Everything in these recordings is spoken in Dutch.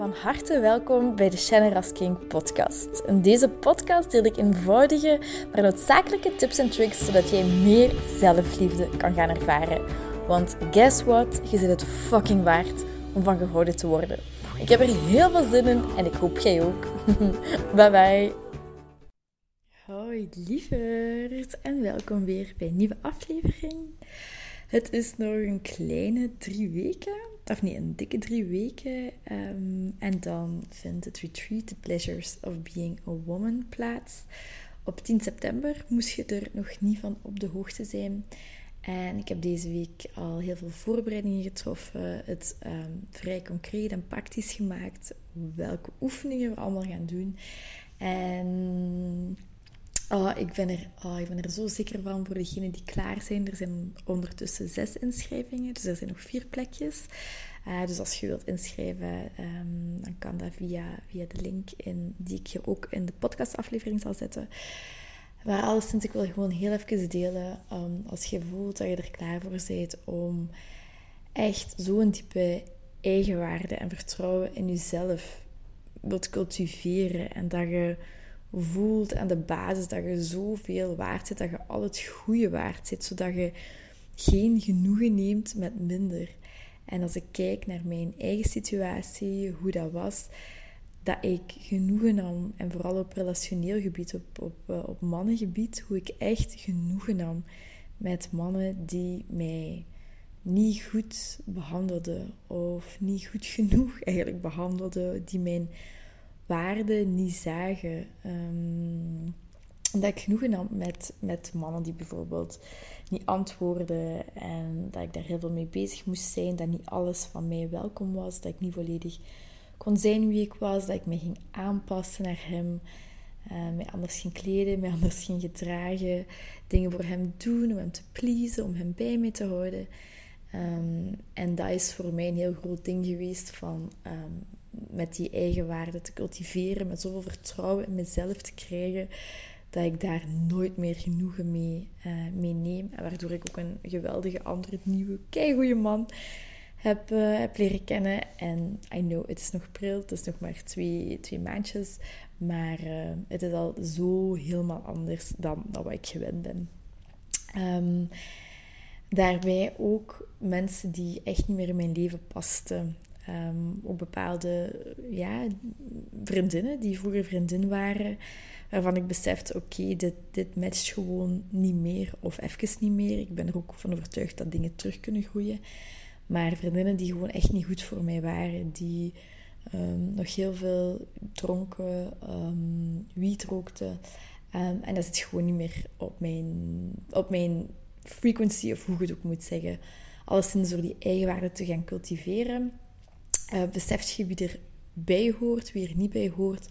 Van harte welkom bij de Shannon Rasking podcast. In deze podcast deel ik eenvoudige, maar noodzakelijke tips en tricks zodat jij meer zelfliefde kan gaan ervaren. Want guess what? Je zit het fucking waard om van gehouden te worden. Ik heb er heel veel zin in en ik hoop jij ook. bye bye. Hoi lieverd en welkom weer bij een nieuwe aflevering. Het is nog een kleine drie weken of nee, een dikke drie weken. Ehm, en dan vindt het retreat The Pleasures of Being a Woman plaats. Op 10 september moest je er nog niet van op de hoogte zijn. En ik heb deze week al heel veel voorbereidingen getroffen. Het ehm, vrij concreet en praktisch gemaakt. Welke oefeningen we allemaal gaan doen. En Oh, ik, ben er, oh, ik ben er zo zeker van voor degenen die klaar zijn. Er zijn ondertussen zes inschrijvingen, dus er zijn nog vier plekjes. Uh, dus als je wilt inschrijven, um, dan kan dat via, via de link in, die ik hier ook in de podcastaflevering zal zetten. Maar alleszins, ik wil gewoon heel even delen. Um, als je voelt dat je er klaar voor bent om echt zo'n diepe eigenwaarde en vertrouwen in jezelf wilt cultiveren en dat je voelt aan de basis dat je zoveel waard zit, dat je al het goede waard zit, zodat je geen genoegen neemt met minder. En als ik kijk naar mijn eigen situatie, hoe dat was, dat ik genoegen nam, en vooral op relationeel gebied, op, op, eh, op mannengebied, hoe ik echt genoegen nam met mannen die mij niet goed behandelden, of niet goed genoeg eigenlijk behandelden, die mijn waarde niet zagen. Um, dat ik genoegen had met, met mannen die bijvoorbeeld niet antwoorden en dat ik daar heel veel mee bezig moest zijn, dat niet alles van mij welkom was, dat ik niet volledig kon zijn wie ik was, dat ik me ging aanpassen naar hem, uh, mij anders ging kleden, mij anders ging gedragen, dingen voor hem doen om hem te pleasen, om hem bij me te houden. Um, en dat is voor mij een heel groot ding geweest van um, met die eigenwaarde te cultiveren, met zoveel vertrouwen in mezelf te krijgen, dat ik daar nooit meer genoegen mee, uh, mee neem. Waardoor ik ook een geweldige andere, nieuwe, keigoede man heb, uh, heb leren kennen. En I know, het is nog pril, het is nog maar twee, twee maandjes. Maar uh, het is al zo helemaal anders dan, dan wat ik gewend ben. Um, daarbij ook mensen die echt niet meer in mijn leven pasten. Um, ook bepaalde ja, vriendinnen die vroeger vriendin waren, waarvan ik besefte: oké, dit, dit matcht gewoon niet meer of even niet meer. Ik ben er ook van overtuigd dat dingen terug kunnen groeien. Maar vriendinnen die gewoon echt niet goed voor mij waren, die um, nog heel veel dronken, um, wiet rookten. en dat zit gewoon niet meer op mijn, op mijn frequency, of hoe ik het ook moet zeggen. Alleszins door die eigenwaarde te gaan cultiveren uh, beseft je wie erbij hoort, wie er niet bij hoort,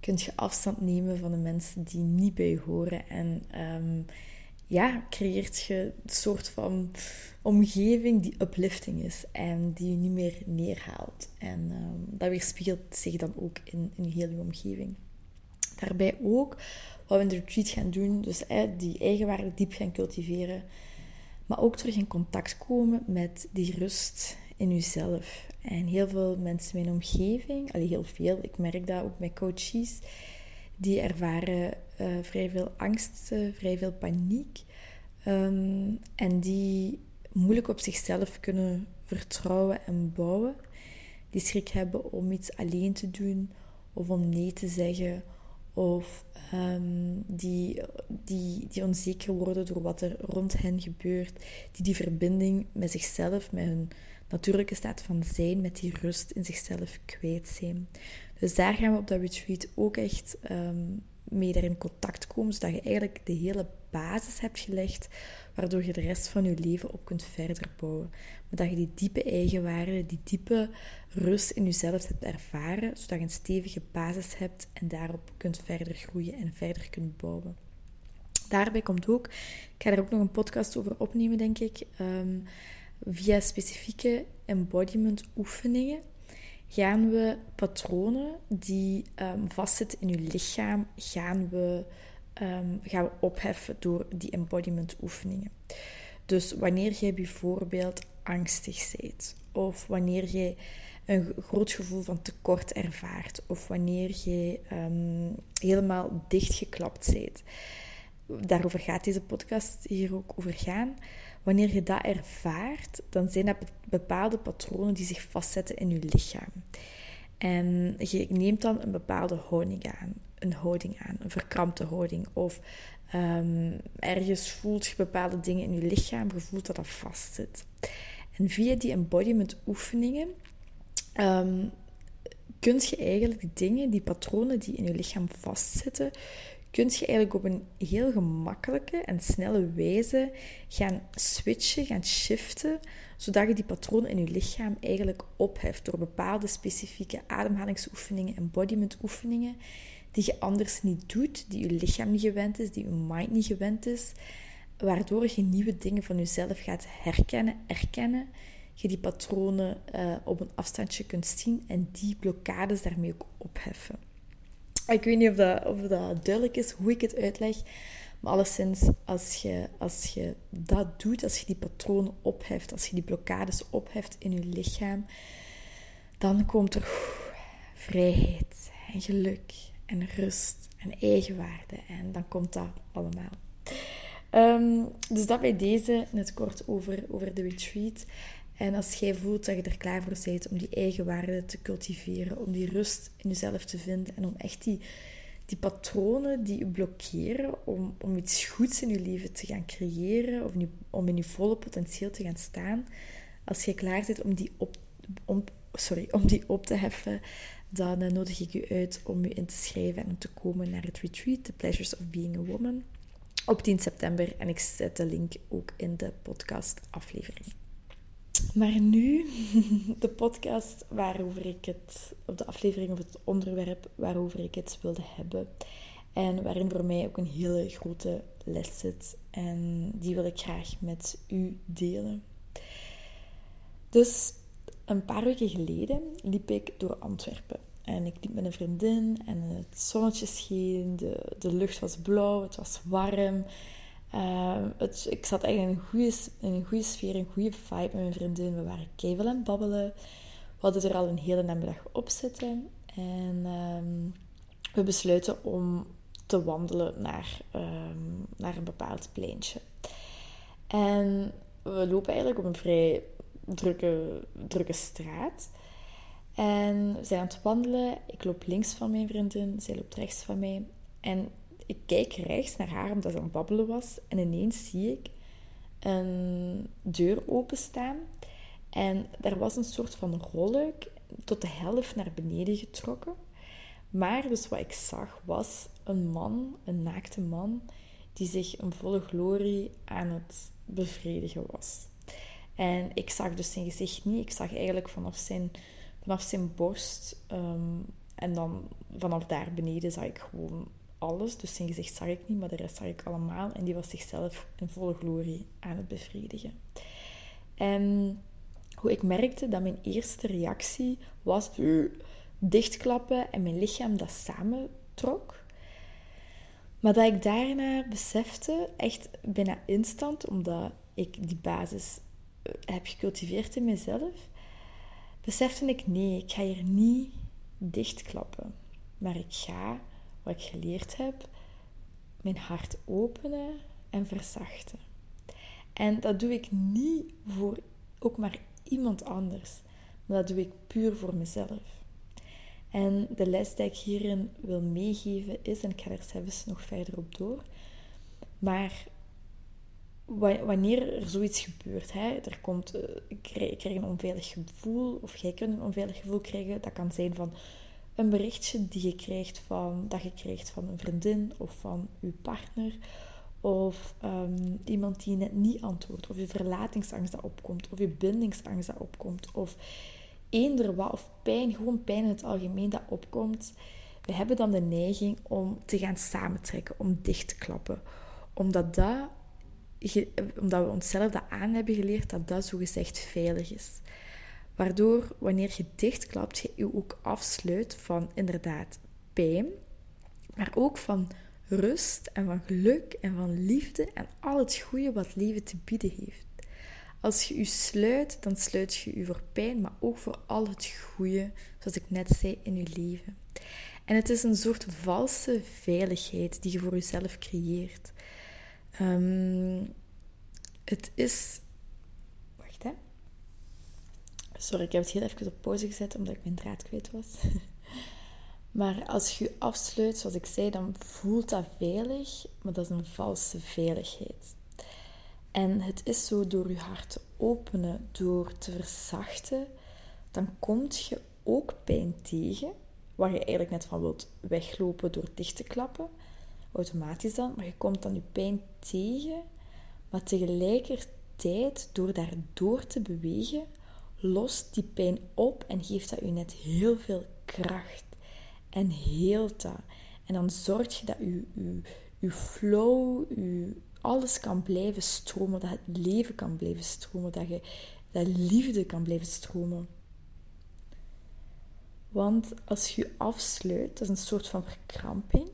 kunt je afstand nemen van de mensen die niet bij horen. En um, ja, creëert je een soort van omgeving die uplifting is en die je niet meer neerhaalt. En um, dat weerspiegelt zich dan ook in, in heel je omgeving. Daarbij ook wat we in de retreat gaan doen, dus die eigenwaarde diep gaan cultiveren, maar ook terug in contact komen met die rust in jezelf. En heel veel mensen in mijn omgeving, allee, heel veel, ik merk dat ook met coaches, die ervaren uh, vrij veel angst, uh, vrij veel paniek. Um, en die moeilijk op zichzelf kunnen vertrouwen en bouwen. Die schrik hebben om iets alleen te doen of om nee te zeggen. Of um, die, die, die onzeker worden door wat er rond hen gebeurt. Die die verbinding met zichzelf, met hun natuurlijke staat van zijn, met die rust in zichzelf kwijt zijn. Dus daar gaan we op dat retreat ook echt um, mee in contact komen, zodat je eigenlijk de hele basis hebt gelegd, waardoor je de rest van je leven op kunt verder bouwen. Maar dat je die diepe eigenwaarde, die diepe rust in jezelf hebt ervaren, zodat je een stevige basis hebt en daarop kunt verder groeien en verder kunt bouwen. Daarbij komt ook, ik ga er ook nog een podcast over opnemen, denk ik. Um, via specifieke embodiment oefeningen gaan we patronen die um, vastzitten in je lichaam, gaan we, um, gaan we opheffen door die embodiment oefeningen. Dus wanneer jij bijvoorbeeld angstig bent, of wanneer jij een groot gevoel van tekort ervaart of wanneer je um, helemaal dichtgeklapt bent. Daarover gaat deze podcast hier ook over gaan. Wanneer je dat ervaart, dan zijn dat bepaalde patronen die zich vastzetten in je lichaam. En je neemt dan een bepaalde houding aan, een houding aan, een verkrampte houding. Of um, ergens voelt je bepaalde dingen in je lichaam, je voelt dat dat vastzit. En via die embodiment oefeningen um, kun je eigenlijk dingen, die patronen die in je lichaam vastzitten, kun je eigenlijk op een heel gemakkelijke en snelle wijze gaan switchen, gaan shiften, zodat je die patronen in je lichaam eigenlijk opheft door bepaalde specifieke ademhalingsoefeningen, embodiment oefeningen, die je anders niet doet, die je lichaam niet gewend is, die je mind niet gewend is, waardoor je nieuwe dingen van jezelf gaat herkennen, erkennen, je die patronen uh, op een afstandje kunt zien en die blokkades daarmee ook opheffen. Ik weet niet of dat, of dat duidelijk is hoe ik het uitleg, maar alleszins, als je, als je dat doet, als je die patronen opheft, als je die blokkades opheft in je lichaam, dan komt er vrijheid en geluk en rust en eigenwaarde. En dan komt dat allemaal. Um, dus dat bij deze in het kort over, over de retreat. En als jij voelt dat je er klaar voor bent om die eigenwaarde te cultiveren, om die rust in jezelf te vinden en om echt die, die patronen die je blokkeren, om, om iets goeds in je leven te gaan creëren, of om in je volle potentieel te gaan staan, als je klaar bent om die op, sorry, om die op te heffen, dan uh, nodig ik je uit om je in te schrijven en om te komen naar het retreat, The Pleasures of Being a Woman, op 10 september. En ik zet de link ook in de podcast aflevering. Maar nu de podcast waarover ik het, of de aflevering of het onderwerp waarover ik het wilde hebben. En waarin voor mij ook een hele grote les zit. En die wil ik graag met u delen. Dus een paar weken geleden liep ik door Antwerpen. En ik liep met een vriendin en het zonnetje scheen, de, de lucht was blauw, het was warm. Uh, het, ik zat eigenlijk in een, goede, sfeer, een goede vibe met mijn vriendin. We waren aan het babbelen. We hadden er al een hele namiddag op zitten. En um, we besluiten om te wandelen naar, um, naar een bepaald pleintje. En we lopen eigenlijk op een vrij drukke, drukke straat. En we zijn aan het wandelen. Ik loop links van mijn vriendin, zij loopt rechts van mij. En ik kijk rechts naar haar omdat ze aan het babbelen was. En ineens zie ik een deur openstaan. En er was een soort van rolluik tot de helft naar beneden getrokken. Maar dus wat ik zag was een man, een naakte man, die zich in volle glorie aan het bevredigen was. En ik zag dus zijn gezicht niet. Ik zag eigenlijk vanaf zijn, vanaf zijn borst. Ehm, en dan vanaf daar beneden zag ik gewoon alles. Dus zijn gezicht zag ik niet, maar de rest zag ik allemaal. En die was zichzelf in volle glorie aan het bevredigen. En hoe ik merkte dat mijn eerste reactie was dichtklappen en mijn lichaam dat samentrok. Maar dat ik daarna besefte, echt bijna instant, omdat ik die basis eh, heb gecultiveerd in mezelf, besefte ik nee, ik ga hier niet dichtklappen. Maar ik ga wat ik geleerd heb, mijn hart openen en verzachten. En dat doe ik niet voor ook maar iemand anders, maar dat doe ik puur voor mezelf. En de les die ik hierin wil meegeven is, en ik ga er zelfs nog verder op door, maar wanneer er zoiets gebeurt, hè, er komt, eh, ik krijg een onveilig gevoel, of jij kunt een onveilig gevoel krijgen, dat kan zijn van een berichtje die je krijgt van, dat je krijgt van een vriendin of van je partner. Of ehm, iemand die net niet antwoordt. Of je verlatingsangst dat opkomt. Of je bindingsangst dat opkomt. Of eender wat. Of pijn, gewoon pijn in het algemeen dat opkomt. We hebben dan de neiging om te gaan samentrekken. Om dicht te klappen. Omdat, dat, omdat we onszelf dat aan hebben geleerd dat dat zogezegd veilig is. Waardoor wanneer je dichtklapt, je je ook afsluit van inderdaad pijn, maar ook van rust en van geluk en van liefde en al het goede wat leven te bieden heeft. Als je je sluit, dan sluit je je voor pijn, maar ook voor al het goede, zoals ik net zei, in je leven. En het is een soort valse veiligheid die je voor jezelf creëert. Um, het is. Sorry, ik heb het heel even op pauze gezet omdat ik mijn draad kwijt was. maar als je je afsluit, zoals ik zei, dan voelt dat veilig, maar dat is een valse veiligheid. En het is zo door je hart te openen, door te verzachten, dan kom je ook pijn tegen, waar je eigenlijk net van wilt weglopen door dicht te klappen, automatisch dan, maar je komt dan je pijn tegen, maar tegelijkertijd, door daardoor te bewegen, lost die pijn op en geeft dat u net heel veel kracht en heelt dat. En dan zorg je dat je, je, je flow, je, alles kan blijven stromen, dat het leven kan blijven stromen, dat, je, dat liefde kan blijven stromen. Want als je afsluit, dat is een soort van verkramping.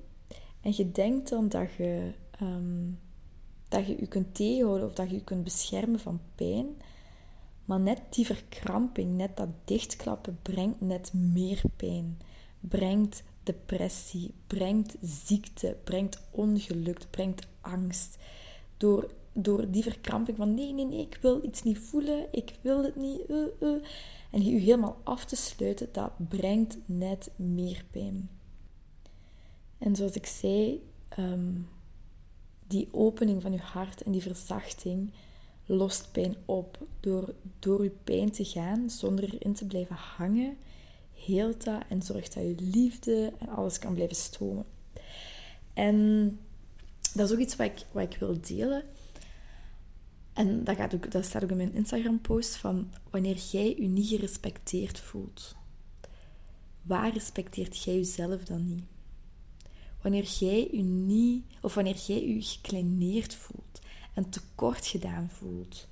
En je denkt dan dat je, um, dat je je kunt tegenhouden of dat je je kunt beschermen van pijn. Maar net die verkramping, net dat dichtklappen, brengt net meer pijn. Brengt depressie, brengt ziekte, brengt ongeluk, brengt angst. Door, door die verkramping van nee, nee, nee, ik wil iets niet voelen, ik wil het niet. Uh, uh. En je helemaal af te sluiten, dat brengt net meer pijn. En zoals ik zei, um, die opening van je hart en die verzachting lost pijn op. Door door je pijn te gaan, zonder erin te blijven hangen, heelt dat en zorgt dat je liefde en alles kan blijven stromen. En dat is ook iets wat ik, wat ik wil delen. En dat, gaat ook, dat staat ook in mijn Instagram-post van wanneer jij je niet gerespecteerd voelt. Waar respecteert jij jezelf dan niet? Wanneer jij je niet, of wanneer jij je gekleineerd voelt en tekort gedaan voelt,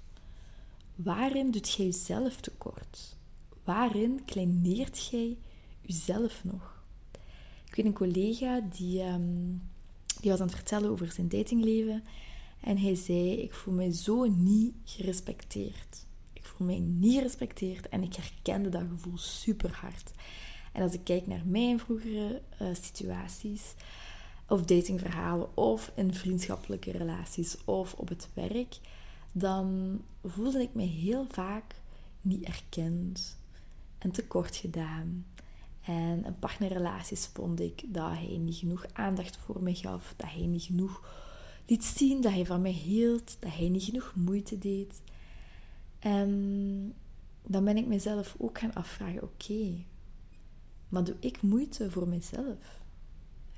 waarin doet jij jezelf tekort? Waarin kleineert jij jezelf nog? Ik weet een collega die, um, die was aan het vertellen over zijn datingleven en hij zei: Ik voel mij zo niet gerespecteerd. Ik voel mij niet gerespecteerd en ik herkende dat gevoel super hard. En als ik kijk naar mijn vroegere uh, situaties, of datingverhalen, of in vriendschappelijke relaties, of op het werk, dan voelde ik me heel vaak niet erkend en tekort gedaan. En in partnerrelaties vond ik dat hij niet genoeg aandacht voor me gaf, dat hij niet genoeg liet zien dat hij van mij hield, dat hij niet genoeg moeite deed. En dan ben ik mezelf ook gaan afvragen: oké, maar doe ik moeite voor mezelf?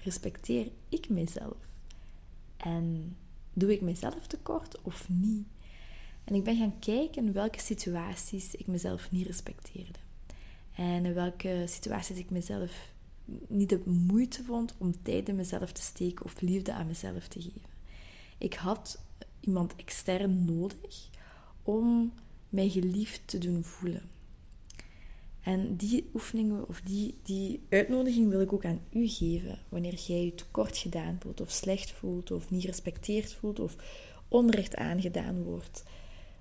Respecteer ik mezelf? En doe ik mezelf tekort of niet? En ik ben gaan kijken welke situaties ik mezelf niet respecteerde. En in welke situaties ik mezelf niet de moeite vond om tijd in mezelf te steken of liefde aan mezelf te geven. Ik had iemand extern nodig om mij geliefd te doen voelen. En die oefeningen of die, die uitnodiging wil ik ook aan u geven. Wanneer jij je tekort gedaan voelt, of slecht voelt, of niet gerespecteerd voelt, of onrecht aangedaan wordt,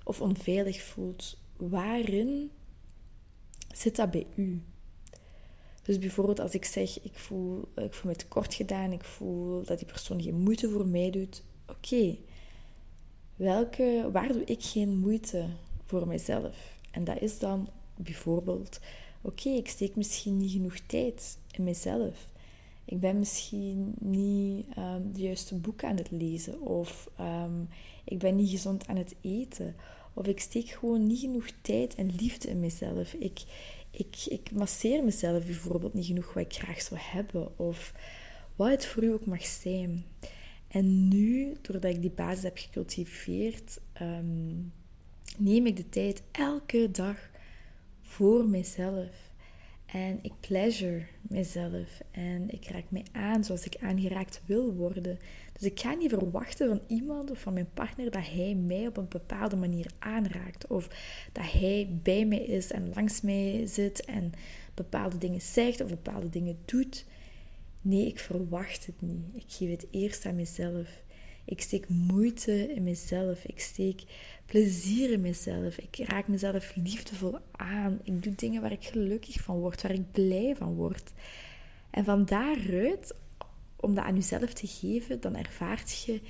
of onveilig voelt, waarin zit dat bij u? Dus bijvoorbeeld als ik zeg, ik voel, ik voel me tekort gedaan, ik voel dat die persoon geen moeite voor mij doet, oké, welke, waar doe ik geen moeite voor mezelf? En dat is dan bijvoorbeeld, oké, ik steek misschien niet genoeg tijd in mezelf. Ik ben misschien niet um, de juiste boeken aan het lezen. Of um, ik ben niet gezond aan het eten. Of ik steek gewoon niet genoeg tijd en liefde in mezelf. Ik, ik, ik masseer mezelf bijvoorbeeld niet genoeg wat ik graag zou hebben. Of wat het voor u ook mag zijn. En nu, doordat ik die basis heb gecultiveerd, um, neem ik de tijd elke dag voor mezelf. En ik pleasure mezelf. En ik raak mij aan zoals ik aangeraakt wil worden. Dus ik ga niet verwachten van iemand of van mijn partner dat hij mij op een bepaalde manier aanraakt. Of dat hij bij mij is en langs mij zit en bepaalde dingen zegt of bepaalde dingen doet. Nee, ik verwacht het niet. Ik geef het eerst aan mezelf. Ik steek moeite in mezelf. Ik steek plezier in mezelf. Ik raak mezelf liefdevol aan. Ik doe dingen waar ik gelukkig van word, waar ik blij van word. En van daaruit, om dat aan jezelf te geven, dan ervaart je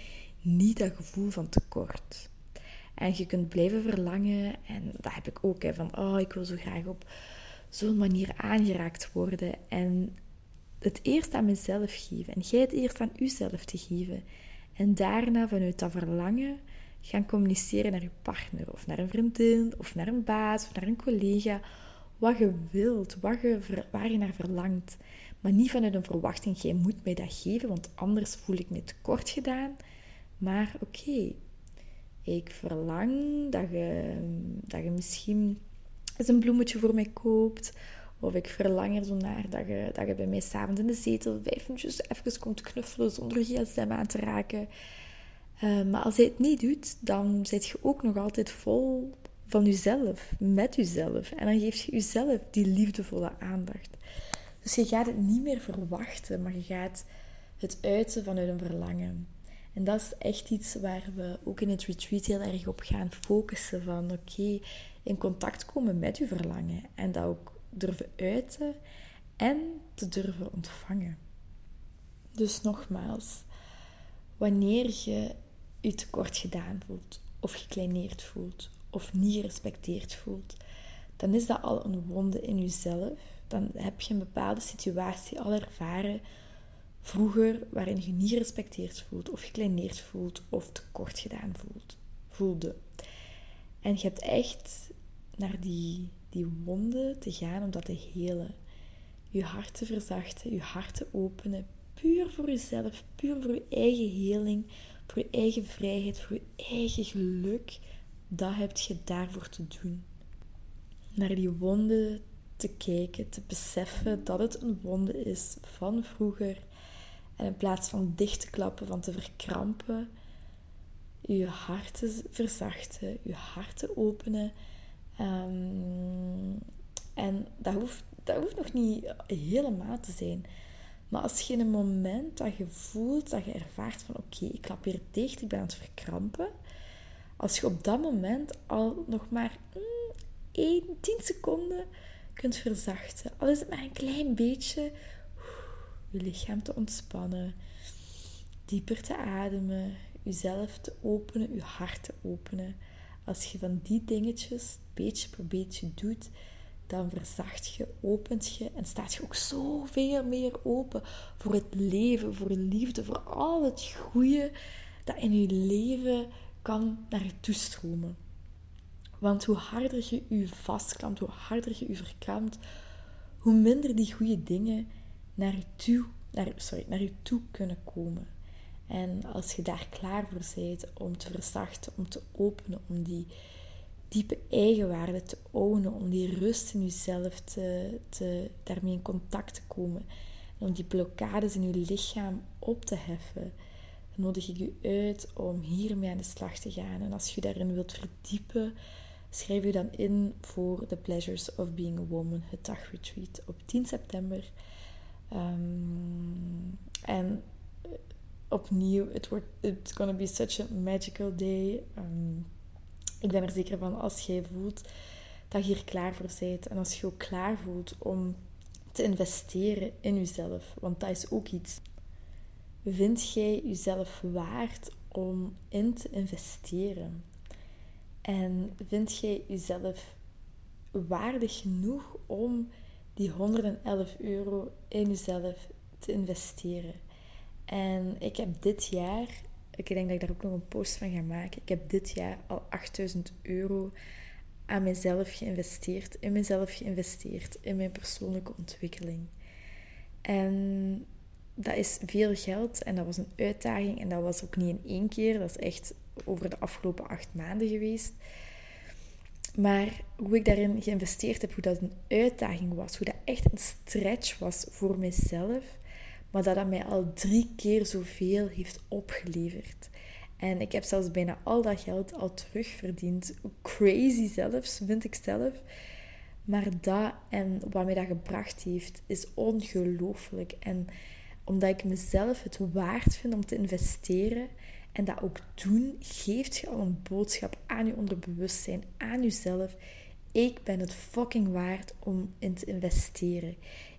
niet dat gevoel van tekort. En je kunt blijven verlangen, en dat heb ik ook, hè, van oh, ik wil zo graag op zo'n manier aangeraakt worden. En het eerst aan mezelf geven. En jij het eerst aan jezelf te geven. En daarna vanuit dat verlangen gaan communiceren naar je partner, of naar een vriendin, of naar een baas, of naar een collega. Wat je wilt, wat je, waar je naar verlangt. Maar niet vanuit een verwachting, jij moet mij dat geven, want anders voel ik me tekort gedaan. Maar oké, ik verlang dat je, dat je misschien eens een bloemetje voor mij koopt. Of ik verlang er zo naar dat je, dat je bij mij s'avonds in de zetel vijf minuutjes even komt knuffelen zonder gsm aan te raken. Uh, maar als hij het niet doet, dan zit je ook nog altijd vol van jezelf, met jezelf. En dan geef je jezelf die liefdevolle aandacht. Dus je gaat het niet meer verwachten, maar je gaat het uiten vanuit een verlangen. En dat is echt iets waar we ook in het retreat heel erg op gaan focussen. Van oké, in contact komen met je verlangen. En dat ook durven uiten en te durven ontvangen. Dus nogmaals, wanneer je je tekort gedaan voelt, of gekleineerd voelt, of niet gerespecteerd voelt, dan is dat al een wonde in jezelf. Dan heb je een bepaalde situatie al ervaren vroeger waarin je niet gerespecteerd voelt, of gekleineerd voelt, of tekort gedaan voelt, voelde. En je hebt echt naar die, die wonden te gaan om dat te helen. Je hart te verzachten, je hart te openen, puur voor jezelf, puur voor je eigen heling, voor je eigen vrijheid, voor je eigen geluk. Dat heb je daarvoor te doen. Naar die wonden te kijken, te beseffen dat het een wonde is van vroeger. En in plaats van dicht te klappen, van te verkrampen, je hart te verzachten, je hart te openen. Um, en dat hoeft, dat hoeft nog niet helemaal te zijn. Maar als je in een moment dat je voelt, dat je ervaart van oké, ik klap hier dicht, ik ben aan het verkrampen. Als je op dat moment al nog maar mm, 1, 10 seconden kunt verzachten. Al is het maar een klein beetje. Je lichaam te ontspannen. Dieper te ademen. Jezelf te openen. Je hart te openen. Als je van die dingetjes beetje per beetje doet, dan verzacht je, opent je en staat je ook zoveel meer open voor het leven, voor liefde, voor al het goede dat in je leven kan naar je toestromen. Want hoe harder je je vastklampt, hoe harder je je verkrampt, hoe minder die goede dingen naar je toe, naar, sorry, naar je toe kunnen komen. En als je daar klaar voor bent om te verzachten, om te openen, om die diepe eigenwaarde te ownen, om die rust in jezelf te, te, daarmee in contact te komen. En om die blokkades in je lichaam op te heffen, dan nodig ik je uit om hiermee aan de slag te gaan. En als je daarin wilt verdiepen, schrijf je dan in voor The Pleasures of Being a Woman, het dagretreat op 10 september. Um, en opnieuw, it wordt, it's gonna be such a magical day. Um, ik ben er zeker van als jij voelt dat je hier klaar voor bent. En als je ook klaar voelt om te investeren in jezelf. Want dat is ook iets. Vind jij jezelf waard om in te investeren? En vind jij jezelf waardig genoeg om die 111 euro in jezelf te investeren? En ik heb dit jaar ik denk dat ik daar ook nog een post van ga maken. Ik heb dit jaar al 8000 euro aan mezelf geïnvesteerd, in mezelf geïnvesteerd, in mijn persoonlijke ontwikkeling. En dat is veel geld en dat was een uitdaging en dat was ook niet in één keer, dat is echt over de afgelopen acht maanden geweest. Maar hoe ik daarin geïnvesteerd heb, hoe dat een uitdaging was, hoe dat echt een stretch was voor mezelf, maar dat dat mij al drie keer zoveel heeft opgeleverd. En ik heb zelfs bijna al dat geld al terugverdiend. Crazy zelfs, vind ik zelf. Maar dat en wat mij dat gebracht heeft, is ongelooflijk. En omdat ik mezelf het waard vind om te investeren En dat ook doen geeft je al een boodschap aan je onderbewustzijn, aan jezelf. Ik ben het fucking waard om in te investeren.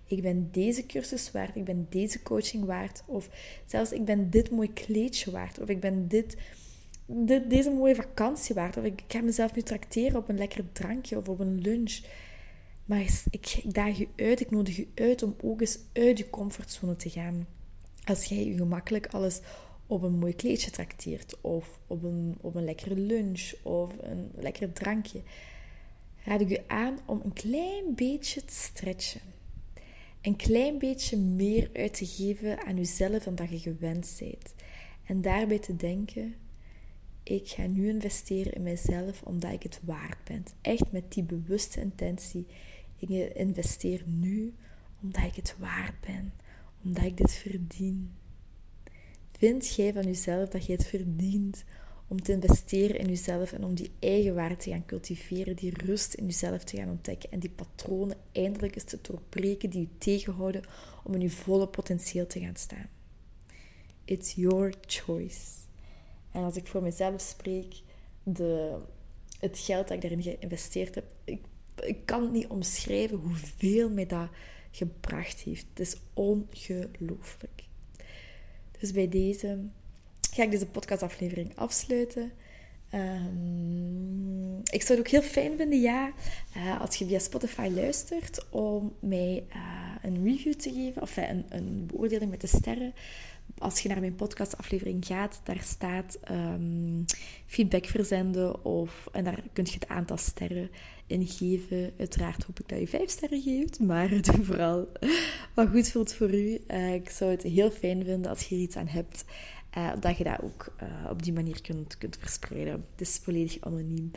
Ik ben deze cursus waard, ik ben deze coaching waard. Of zelfs ik ben dit mooi kleedje waard. Of ik ben dit, deze mooie vakantie waard. Of ik, ga mezelf nu tracteren op een lekker drankje of op een lunch. Maar ik, ik daag je uit, ik nodig je uit om ook eens uit je comfortzone te gaan. Als jij je gemakkelijk alles op een mooi kleedje trakteert, of op een, op een lekkere lunch, of een lekker drankje, raad ik je aan om een klein beetje te stretchen. Een klein beetje meer uit te geven aan jezelf dan dat je gewend bent. En daarbij te denken, ik ga nu investeren in mezelf omdat ik het waard ben. Echt met die bewuste intentie. Ik investeer nu omdat ik het waard ben. Omdat ik dit verdien. Vind jij van jezelf dat je het verdient om te investeren in jezelf en om die eigen waarde te gaan cultiveren, die rust in jezelf te gaan ontdekken en die patronen eindelijk eens te doorbreken die je tegenhouden om in je volle potentieel te gaan staan. It's your choice. En als ik voor mezelf spreek, de, het geld dat ik daarin geïnvesteerd heb, ik, ik kan het niet omschrijven hoeveel mij dat gebracht heeft. Het is ongelooflijk. Dus bij deze ga ik deze podcastaflevering afsluiten. Um, ik zou het ook heel fijn vinden, ja, uh, als je via Spotify luistert, om mij uh, een review te geven, of uh, een, een, beoordeling met de sterren. Als je naar mijn podcastaflevering gaat, daar staat um, feedback verzenden, of, en daar kun je het aantal sterren ingeven. Uiteraard hoop ik dat je vijf sterren geeft, maar doe vooral wat goed voelt voor u. Ik zou het heel fijn vinden als je er iets aan hebt, uh, dat je dat ook uh, op die manier kunt, kunt verspreiden. Het is volledig anoniem.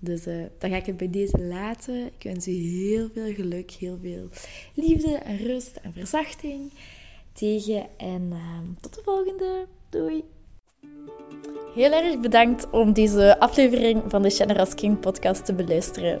Dus dan ga ik het bij deze laten. Ik wens u heel veel geluk, heel veel liefde rust en verzachting tegen. En tot de volgende. Doei! Heel erg bedankt om deze aflevering van de Generous King podcast te beluisteren.